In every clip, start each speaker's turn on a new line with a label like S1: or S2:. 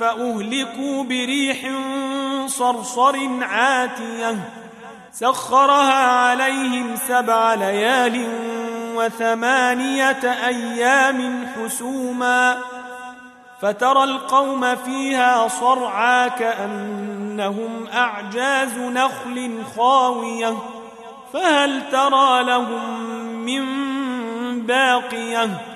S1: فأهلكوا بريح صرصر عاتية سخرها عليهم سبع ليال وثمانية أيام حسوما فترى القوم فيها صرعا كأنهم أعجاز نخل خاوية فهل ترى لهم من باقية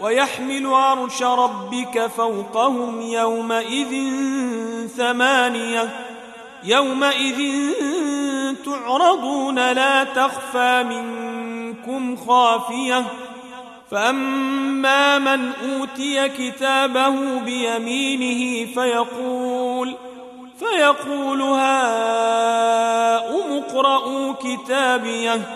S1: ويحمل عرش ربك فوقهم يومئذ ثمانية. يومئذ تعرضون لا تخفى منكم خافية. فأما من أوتي كتابه بيمينه فيقول فيقول هاؤم اقرءوا كتابيه.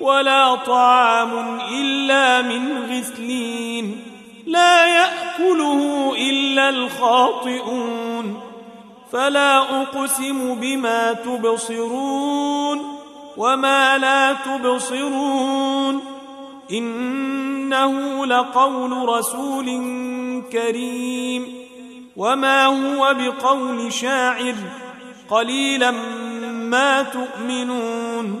S1: ولا طعام إلا من غسلين لا يأكله إلا الخاطئون فلا أقسم بما تبصرون وما لا تبصرون إنه لقول رسول كريم وما هو بقول شاعر قليلا ما تؤمنون